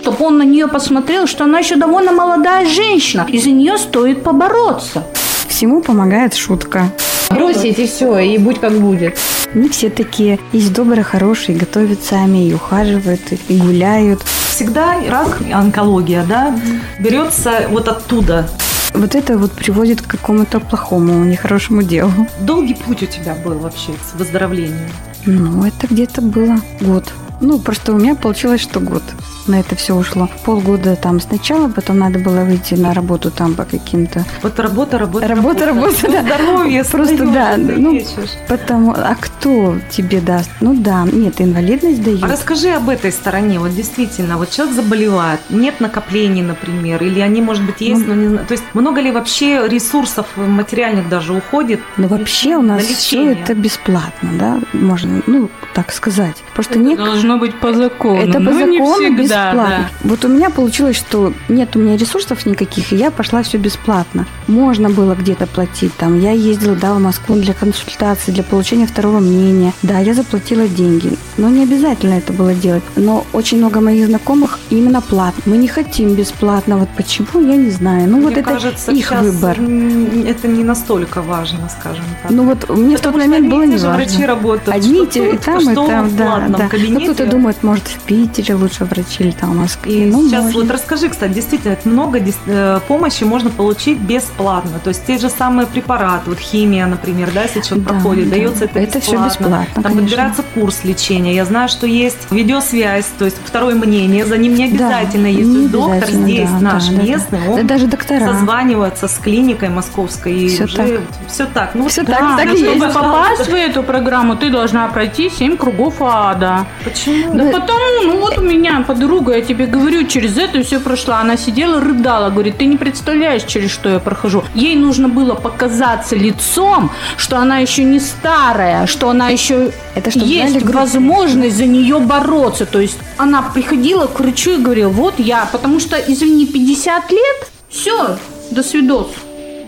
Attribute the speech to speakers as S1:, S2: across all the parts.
S1: Чтобы он на нее посмотрел, что она еще довольно молодая женщина, и за нее стоит побороться.
S2: Всему помогает шутка.
S3: Бросить и все, и будь как будет.
S2: Не все такие. Есть добрые, хорошие, готовят сами, и ухаживают, и гуляют.
S4: Всегда рак, онкология, да, берется вот оттуда.
S2: Вот это вот приводит к какому-то плохому, нехорошему делу.
S4: Долгий путь у тебя был вообще к выздоровлению?
S2: Ну, это где-то было год. Ну, просто у меня получилось, что год на это все ушло. Полгода там сначала, потом надо было выйти на работу там по каким-то...
S4: Вот работа, работа,
S2: Работа, работа, да.
S4: Здоровье
S2: Просто, да, ну,
S4: лечишь.
S2: Потому, а кто тебе даст? Ну да, нет, инвалидность дают.
S4: А расскажи об этой стороне. Вот действительно, вот человек заболевает, нет накоплений, например, или они, может быть, есть, но не знаю. То есть много ли вообще ресурсов материальных даже уходит?
S2: Но вообще у нас
S4: на
S2: все это бесплатно, да, можно, ну, так сказать. Просто не...
S3: Должно быть по закону.
S2: Это по
S3: Ну, не
S2: закону
S3: всегда,
S2: бесплатно. Вот у меня получилось, что нет у меня ресурсов никаких, и я пошла все бесплатно. Можно было где-то платить. Там я ездила, да, в Москву для консультации, для получения второго мнения. Да, я заплатила деньги. Но не обязательно это было делать. Но очень много моих знакомых именно платно. Мы не хотим бесплатно. Вот почему, я не знаю. Ну, вот
S4: Мне
S2: это
S4: кажется,
S2: их выбор.
S4: это не настолько важно, скажем так.
S2: Ну вот мне в тот
S4: Потому
S2: момент было не важно.
S4: врачи работают.
S2: Одни и те- и там, и там, да, да. Ну, кто-то думает, может, в Питере лучше врачи или там в Москве.
S4: И
S2: ну,
S4: сейчас
S2: можно.
S4: вот расскажи, кстати, действительно, это много э, помощи можно получить бесплатно. То есть те же самые препараты, вот химия, например, да, если человек
S2: Да,
S4: проходит,
S2: да.
S4: дается это,
S2: Это всё
S4: бесплатно.
S2: бесплатно,
S4: Там
S2: конечно.
S4: подбирается курс лечения. Я знаю, что есть видеосвязь, то есть второе мнение, за ним не
S2: Да,
S4: обязательно есть.
S2: не
S4: доктор
S2: обязательно,
S4: здесь
S2: да,
S4: наш
S2: да, да,
S4: местный,
S2: да.
S4: он
S2: Да даже доктора.
S4: созванивается с клиникой московской и
S2: Всё
S4: уже
S2: так.
S4: все так. Ну,
S2: Всё
S4: вот
S2: так,
S4: да,
S2: так
S4: ну, чтобы
S2: есть.
S3: Попасть в эту программу ты должна пройти 7 кругов ада.
S4: Почему?
S3: Да потому, ну вот у меня подруга, я тебе говорю, через это все прошла. Она сидела, рыдала, говорит, ты не представляешь, через что я прохожу. Ей нужно было показаться лицом, что она еще не старая, что она еще
S2: Это чтоб
S3: есть возможность за нее бороться. То есть она приходила к врачу и говорила, вот я, потому что, извини, 50 лет, все, до свидос.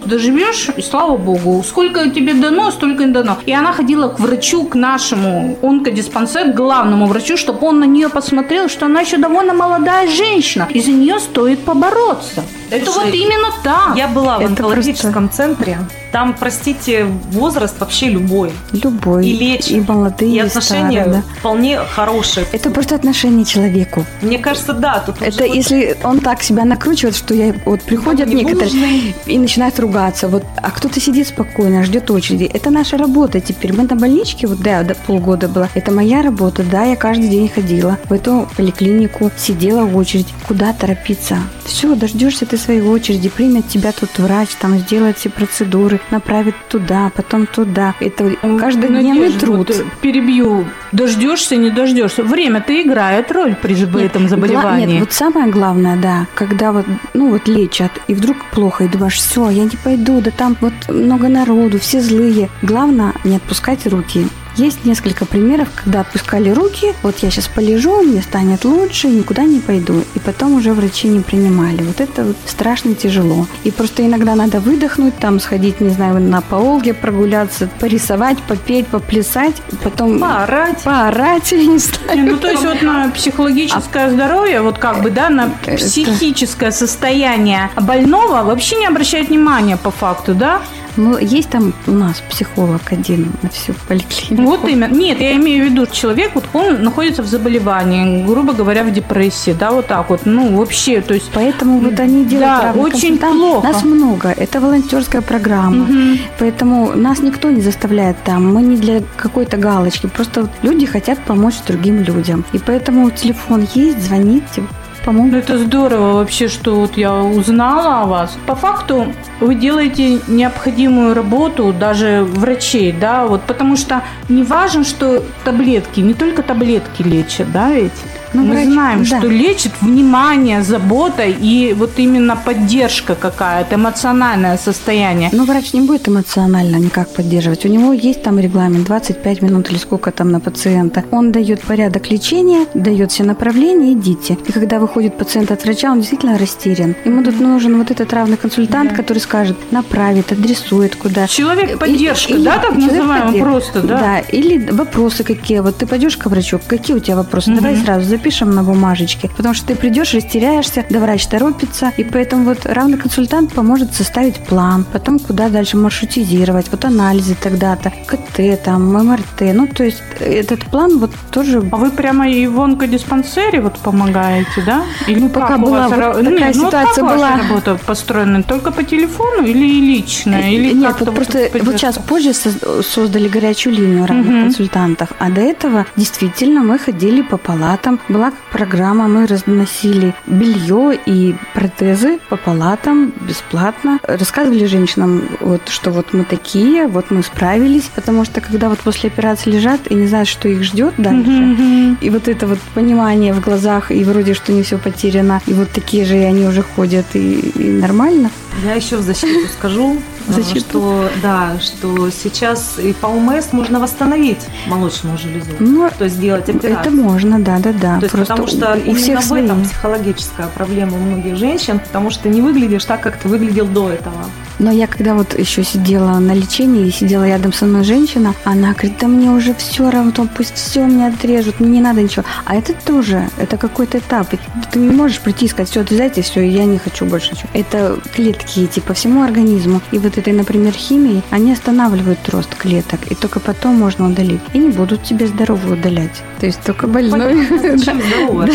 S3: Доживешь, и слава богу. Сколько тебе дано, столько и дано. И она ходила к врачу, к нашему онкодиспансер, к главному врачу, чтобы он на нее посмотрел, что она еще довольно молодая женщина. И за нее стоит побороться. Это
S4: Слушай,
S3: вот именно так.
S4: Я была в
S2: Это
S4: онкологическом центре. Там, простите, возраст вообще любой.
S2: Любой.
S4: И лечат.
S2: И молодые,
S4: И
S2: и
S4: отношения
S2: старые, да.
S4: вполне хорошие.
S2: Это просто отношение человеку.
S4: Мне кажется, да. Тут
S2: Это если он так себя накручивает, что я вот приходят
S4: не
S2: некоторые
S4: нужный.
S2: и начинают ругаться. Вот, а кто-то сидит спокойно, ждет очереди. Это наша работа теперь. Мы на больничке, вот да, до полгода была. Это моя работа. Да, я каждый день ходила в эту поликлинику, сидела в очередь. Куда торопиться? Все, дождешься ты своей очереди, примет тебя тут врач, там сделает все процедуры, направит туда, потом туда. Это каждодневный
S3: Надежда,
S2: труд.
S3: вот, э, перебью. Дождешься, не дождешься. Время-то играет роль при в этом
S2: Гла-
S3: заболевании.
S2: Нет, вот самое главное, да, когда вот, ну вот лечат, и вдруг плохо, и думаешь, все, я не пойду, да там вот много народу, все злые. Главное, не отпускать руки. Есть несколько примеров, когда отпускали руки, вот я сейчас полежу, мне станет лучше, никуда не пойду. И потом уже врачи не принимали. Вот это вот страшно тяжело. И просто иногда надо выдохнуть, там сходить, не знаю, на паолге прогуляться, порисовать, попеть, поплясать, потом
S4: поорать.
S2: поорать, я не знаю.
S3: Не, Ну, то есть вот на психологическое здоровье, вот как бы, да, на психическое состояние больного вообще не обращают внимания по факту, да?
S2: Ну, есть там у нас психолог один на всю поликлинику.
S3: Вот именно. Нет, я имею в виду, человек, вот он находится в заболевании, грубо говоря, в депрессии, да, вот так вот, ну, вообще, то есть...
S2: Поэтому вот они делают
S3: Да, очень
S2: консультант.
S3: плохо.
S2: Нас много. Это волонтерская программа.
S3: Мгм.
S2: Поэтому нас никто не заставляет там. Мы не для какой-то галочки. Просто люди хотят помочь другим людям. И поэтому телефон есть, звоните, помогут.
S3: это здорово вообще, что вот я узнала о вас. По факту вы делаете необходимую работу даже врачей, да, вот потому что не важно, что таблетки, не только таблетки лечат, да, ведь?
S2: Ну,
S3: Мы
S2: врач-
S3: знаем,
S2: да.
S3: что лечит внимание, забота и вот именно поддержка какая-то, эмоциональное состояние.
S2: Но врач не будет эмоционально никак поддерживать. У него есть там регламент 25 минут или сколько там на пациента. Он дает порядок лечения, дает все направления, идите. И когда выходит пациент от врача, он действительно растерян. Ему тут нужен вот этот равный консультант, который скажет, направит, адресует куда.
S3: Человек поддержка,
S2: И-
S3: да, так
S2: человек
S3: называемый просто, да?
S2: Да, или вопросы какие. Вот ты пойдешь к врачу, какие у тебя вопросы? Давай сразу запишем. Напишем на бумажечке, потому что ты придешь, растеряешься, да врач торопится, и поэтому вот равный консультант поможет составить план, потом куда дальше маршрутизировать, вот анализы тогда-то, КТ, там, МРТ, ну, то есть этот план вот тоже...
S3: А вы прямо и в онкодиспансере вот помогаете, да? Или
S2: ну, пока была вот такая
S3: ну,
S2: ситуация как была...
S3: работа построена? Только по телефону или личная? Или
S2: Нет, вот просто вот сейчас позже создали горячую линию равных угу. консультантов, а до этого действительно мы ходили по палатам, была программа, мы разносили белье и протезы по палатам бесплатно, рассказывали женщинам, вот, что вот мы такие, вот мы справились, потому что когда вот после операции лежат и не знают, что их ждет дальше, mm-hmm. и вот это вот понимание в глазах, и вроде что не все потеряно, и вот такие же и они уже ходят, и, и нормально.
S4: Я еще в защиту скажу, защиту. что да, что сейчас и по УМС можно восстановить молочную железу,
S2: ну, то есть сделать операцию. Это можно, да, да, да.
S4: То есть, потому что у, у всех в этом психологическая проблема у многих женщин, потому что не выглядишь так, как ты выглядел до этого.
S2: Но я когда вот еще сидела на лечении, и сидела рядом со мной женщина, она говорит, да мне уже все равно, пусть все мне отрежут, мне не надо ничего. А это тоже, это какой-то этап. Ты не можешь прийти и сказать, все, отрезайте, все, я не хочу больше ничего. Это клетки, типа, всему организму. И вот этой, например, химией, они останавливают рост клеток, и только потом можно удалить. И не будут тебе здоровую удалять. То есть только больной.
S4: Зачем здоровое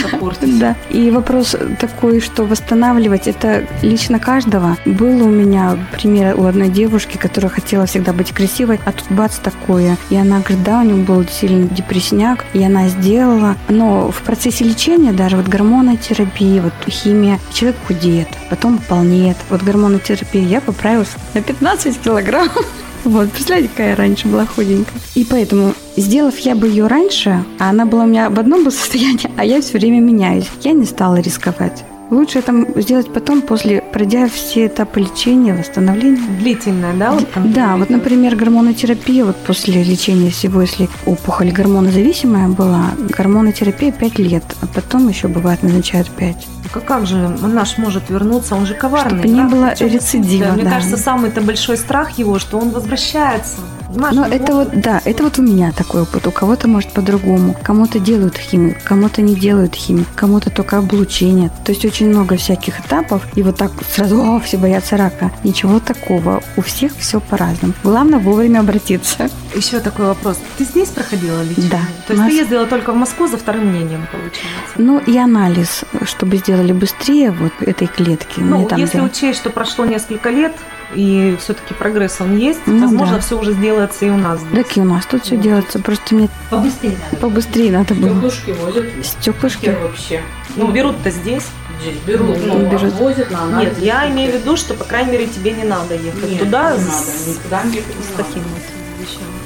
S2: Да. И вопрос такой, что восстанавливать, это лично каждого. Было у меня пример у одной девушки, которая хотела всегда быть красивой, а тут бац такое. И она говорит, да, у нее был сильный депрессняк, и она сделала. Но в процессе лечения даже вот гормонотерапия, вот химия, человек худеет, потом полнеет. Вот гормонотерапия, я поправилась на 15 килограмм. Вот, представляете, какая я раньше была худенькая. И поэтому, сделав я бы ее раньше, а она была у меня в одном состоянии, а я все время меняюсь, я не стала рисковать. Лучше это сделать потом, после пройдя все этапы лечения, восстановления.
S4: Длительное, да? Вот
S2: да, вот, например, гормонотерапия, вот после лечения всего, если опухоль гормонозависимая была, гормонотерапия 5 лет, а потом еще бывает назначают 5.
S4: А как же наш может вернуться? Он же коварный.
S2: Чтобы не было рецидива. Да,
S4: мне кажется, самый-то большой страх его, что он возвращается.
S2: Но это вот, да, это вот у меня такой опыт. У кого-то может по-другому. Кому-то делают химию, кому-то не делают химию, кому-то только облучение. То есть очень много всяких этапов. И вот так сразу, о, все боятся рака. Ничего такого. У всех все по-разному. Главное вовремя обратиться.
S4: Еще такой вопрос. Ты здесь проходила лечение?
S2: Да.
S4: То есть нас... ты ездила только в Москву за вторым мнением, получается?
S2: Ну и анализ, чтобы сделали быстрее вот этой клетки.
S4: Ну, если делать. учесть, что прошло несколько лет, и все-таки прогресс он есть, ну, возможно, да. все уже сделается и у нас.
S2: Здесь. Так и у нас тут все делается, просто мне
S3: побыстрее надо.
S2: Побыстрее надо было.
S3: Стеклышки возят.
S2: Стеклышки
S3: вообще.
S4: Ну, ну берут-то здесь.
S3: Здесь берут, ну, берут. возят на
S4: анализ. Нет, я имею в виду, что, по крайней мере, тебе не надо ехать
S3: Нет,
S4: туда
S3: не с, надо, никуда не
S4: с таким вот вещами.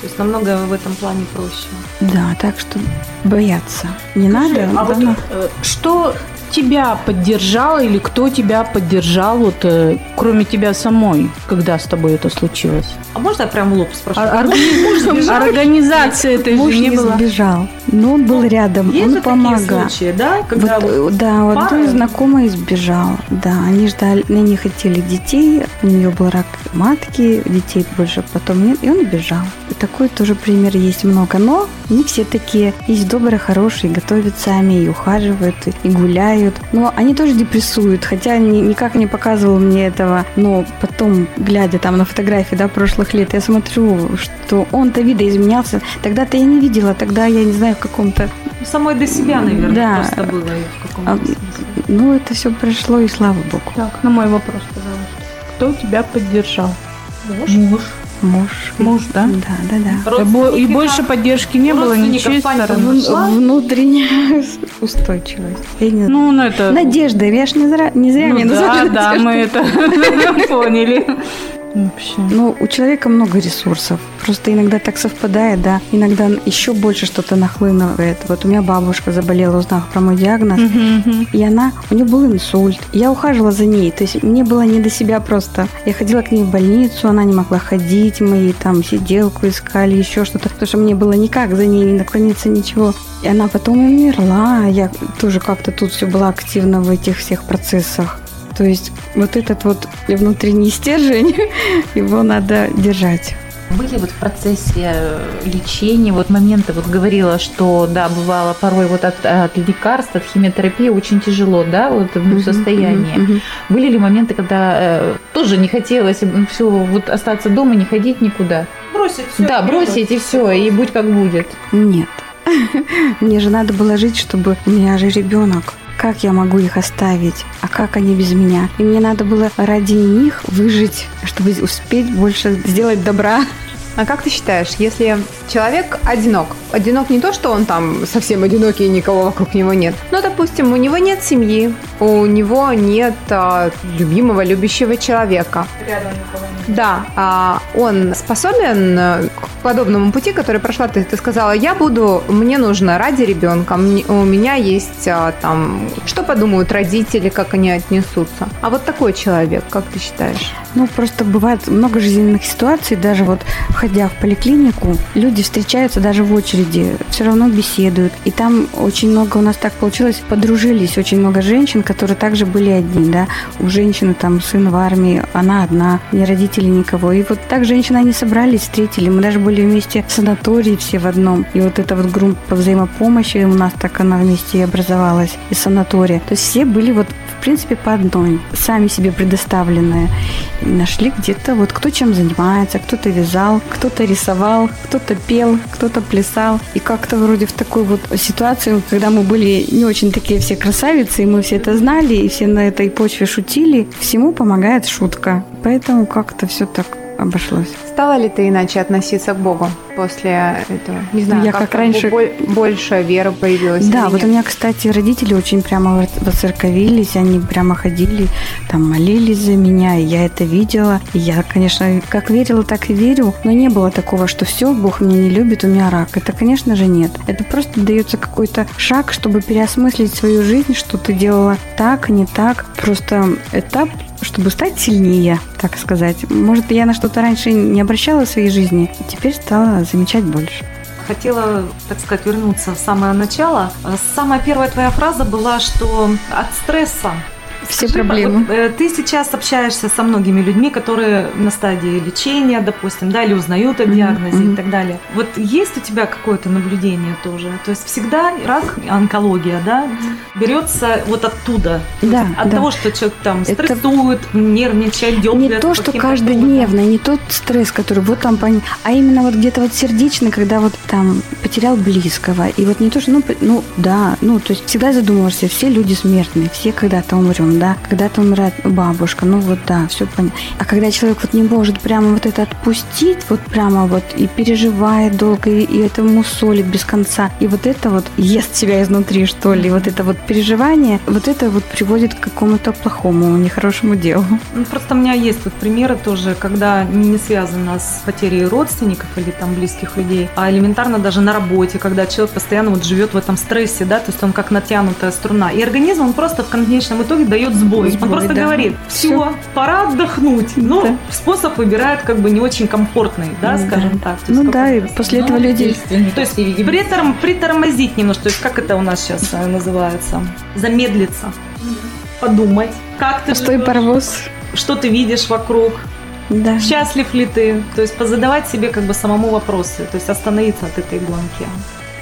S4: То есть намного в этом плане проще.
S2: Да, так что бояться не
S3: Скажи,
S2: надо.
S3: А вот, э, что тебя поддержал или кто тебя поддержал, вот, э, кроме тебя самой, когда с тобой это случилось?
S4: А можно я прям в лоб спрошу? А,
S3: организация этой
S2: же не была. сбежал, но он был ну, рядом, он помогал.
S4: случаи, да? Когда
S2: вот, вот да, вот пара... знакомый сбежал, да, они ждали, они хотели детей, у нее был рак матки, детей больше потом нет, и он бежал. И такой тоже пример есть много, но не все такие. Есть добрые, хорошие, готовят сами, и ухаживают, и гуляют. Но они тоже депрессуют, хотя ни, никак не показывал мне этого. Но потом, глядя там на фотографии да, прошлых лет, я смотрю, что он-то видоизменялся. Тогда-то я не видела, тогда я не знаю, в каком-то...
S4: Самой до себя, наверное, да. просто было в каком-то а,
S2: Ну, это все прошло, и слава богу.
S3: Так, на мой вопрос, пожалуйста. Кто тебя поддержал?
S2: Муж. Муж. Муж.
S3: Муж, да?
S2: Да, да, да.
S3: И больше поддержки не было ничьей стороны.
S2: Внутренняя устойчивость. Я не
S3: ну, ну, это...
S2: Надежда. Я ж не зря, не зря ну,
S3: не. Да, да, мы это поняли.
S2: Вообще. Ну, у человека много ресурсов. Просто иногда так совпадает, да. Иногда еще больше что-то нахлынывает. Вот у меня бабушка заболела, узнав про мой диагноз. Uh-huh, И она, у нее был инсульт. Я ухаживала за ней. То есть мне было не до себя просто. Я ходила к ней в больницу, она не могла ходить. Мы ей там сиделку искали, еще что-то. Потому что мне было никак за ней не наклониться, ничего. И она потом умерла. Я тоже как-то тут все была активна в этих всех процессах. То есть вот этот вот внутренний стержень, его надо держать.
S3: Были вот в процессе э, лечения вот моменты, вот говорила, что да, бывало порой вот от, от лекарств, от химиотерапии очень тяжело, да, вот в состоянии. Были ли моменты, когда э, тоже не хотелось все вот остаться дома, не ходить никуда?
S4: Бросить все.
S3: Да, бросить и все, и будь как будет.
S2: Нет. Мне же надо было жить, чтобы у меня же ребенок. Как я могу их оставить? А как они без меня? И мне надо было ради них выжить, чтобы успеть больше сделать добра.
S5: А как ты считаешь, если человек одинок, одинок не то, что он там совсем одинокий и никого вокруг него нет, но, допустим, у него нет семьи, у него нет а, любимого, любящего человека.
S4: Рядом никого нет.
S5: Да, а он способен э, к подобному пути, который прошла ты, ты сказала, я буду, мне нужно ради ребенка, мне- у меня есть а, там, что подумают родители, как они отнесутся. А вот такой человек, как ты считаешь?
S2: Ну, просто бывает много жизненных ситуаций, даже вот входя в поликлинику, люди встречаются даже в очереди, все равно беседуют. И там очень много у нас так получилось, подружились очень много женщин, которые также были одни, да. У женщины там сын в армии, она одна, ни родителей, никого. И вот так женщины, они собрались, встретили. Мы даже были вместе в санатории все в одном. И вот эта вот группа взаимопомощи у нас так она вместе и образовалась, из санатория. То есть все были вот в принципе по одной, сами себе предоставленные. Нашли где-то вот кто чем занимается, кто-то вязал, кто-то рисовал, кто-то пел, кто-то плясал. И как-то вроде в такой вот ситуации, когда мы были не очень такие все красавицы, и мы все это знали, и все на этой почве шутили, всему помогает шутка. Поэтому как-то все так обошлось.
S5: Стала ли ты иначе относиться к Богу после этого? Не знаю,
S2: Я как
S5: как-то
S2: раньше-
S5: бо- больше веры появилась.
S2: Да, вот у меня, кстати, родители очень прямо во- воцерковились, они прямо ходили, там молились за меня, и я это видела. И я, конечно, как верила, так и верю, но не было такого, что все, Бог меня не любит, у меня рак. Это, конечно же, нет. Это просто дается какой-то шаг, чтобы переосмыслить свою жизнь, что ты делала так, не так. Просто этап чтобы стать сильнее, так сказать. Может, я на что-то раньше не обращала в своей жизни, теперь стала замечать больше.
S4: Хотела, так сказать, вернуться в самое начало. Самая первая твоя фраза была, что от стресса
S2: Все
S4: Скажи,
S2: проблемы.
S4: вот, э, ты сейчас общаешься со многими людьми, которые на стадии лечения, допустим, да, или узнают о диагнозе и
S2: мгм.
S4: так далее. Вот есть у тебя какое-то наблюдение тоже? То есть всегда рак, онкология, да, берется вот оттуда. То
S2: Да,
S4: есть от
S2: да.
S4: того, что человек там
S2: Это
S4: стрессует, нервничает, дергает.
S2: Не то, что каждодневно, не тот стресс, который вот там, а именно вот где-то вот сердечный, когда вот там потерял близкого. И вот не то, что, ну, ну да, ну, то есть всегда задумываешься, все люди смертные, все когда-то умрем, да, когда-то умирает бабушка, ну вот да, все понятно. А когда человек вот не может прямо вот это отпустить, вот прямо вот и переживает долго, и, и это мусолит без конца, и вот это вот ест себя изнутри, что ли, вот это вот переживание, вот это вот приводит к какому-то плохому, нехорошему делу.
S4: Ну, просто у меня есть вот примеры тоже, когда не связано с потерей родственников или там близких людей, а элементарно даже на работе, когда человек постоянно вот живет в этом стрессе, да, то есть он как натянутая струна. И организм, он просто в конечном итоге дает сбой.
S2: Сбой,
S4: он просто
S2: да.
S4: говорит, все,
S2: Всё.
S4: пора отдохнуть. Но
S2: Да.
S4: способ выбирает как бы не очень комфортный, да,
S2: Да.
S4: скажем так. То
S2: Ну да, и после этого люди...
S4: то есть приторм- притормозить немножко, то есть как это у нас сейчас э, называется? Замедлиться, подумать, как ты
S2: Пустой
S4: живешь,
S2: паровоз.
S4: что ты видишь вокруг,
S2: Да.
S4: счастлив ли ты, то есть позадавать себе как бы самому вопросы, то есть остановиться от этой гонки.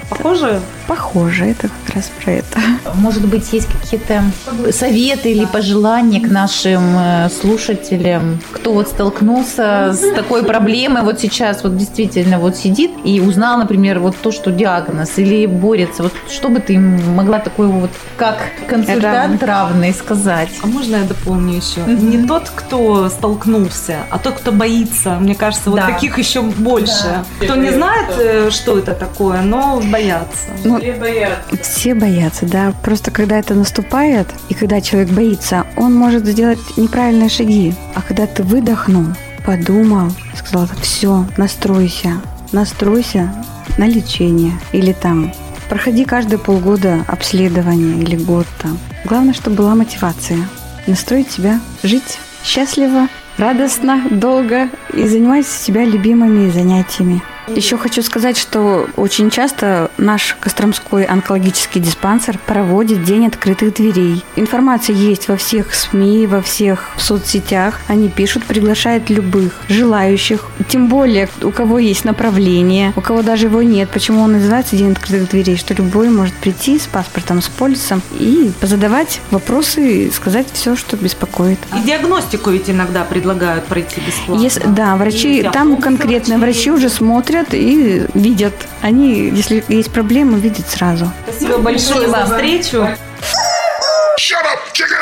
S4: Похоже?
S2: Похоже, это как раз про это.
S3: Может быть, есть какие-то советы или пожелания к нашим э, слушателям, кто вот столкнулся с такой проблемой, вот сейчас вот действительно вот сидит и узнал, например, вот то, что диагноз, или борется. Вот что бы ты им могла такой вот, как консультант равный сказать?
S4: А можно я дополню еще? Не тот, кто столкнулся, а тот, кто боится. Мне кажется, вот
S3: Да.
S4: таких еще больше. Кто не знает, э, что это такое, но боятся.
S2: Ну, все боятся, да. Просто когда это наступает, и когда человек боится, он может сделать неправильные шаги. А когда ты выдохнул, подумал, сказал, все, настройся, настройся на лечение. Или там, проходи каждые полгода обследование или год там. Главное, чтобы была мотивация. Настроить себя жить счастливо, радостно, долго и занимать себя любимыми занятиями. Еще хочу сказать, что очень часто наш Костромской онкологический диспансер проводит День открытых дверей. Информация есть во всех СМИ, во всех соцсетях. Они пишут, приглашают любых желающих. Тем более, у кого есть направление, у кого даже его нет. Почему он называется День открытых дверей? Что любой может прийти с паспортом, с полисом и позадавать вопросы и сказать все, что беспокоит.
S4: И диагностику ведь иногда предлагают пройти бесплатно.
S2: Если, да, врачи,
S4: И
S2: там конкретно врачи уже смотрят и видят. Они, если есть проблемы, видят сразу.
S4: Спасибо большое за встречу.
S6: Shut up, chicken!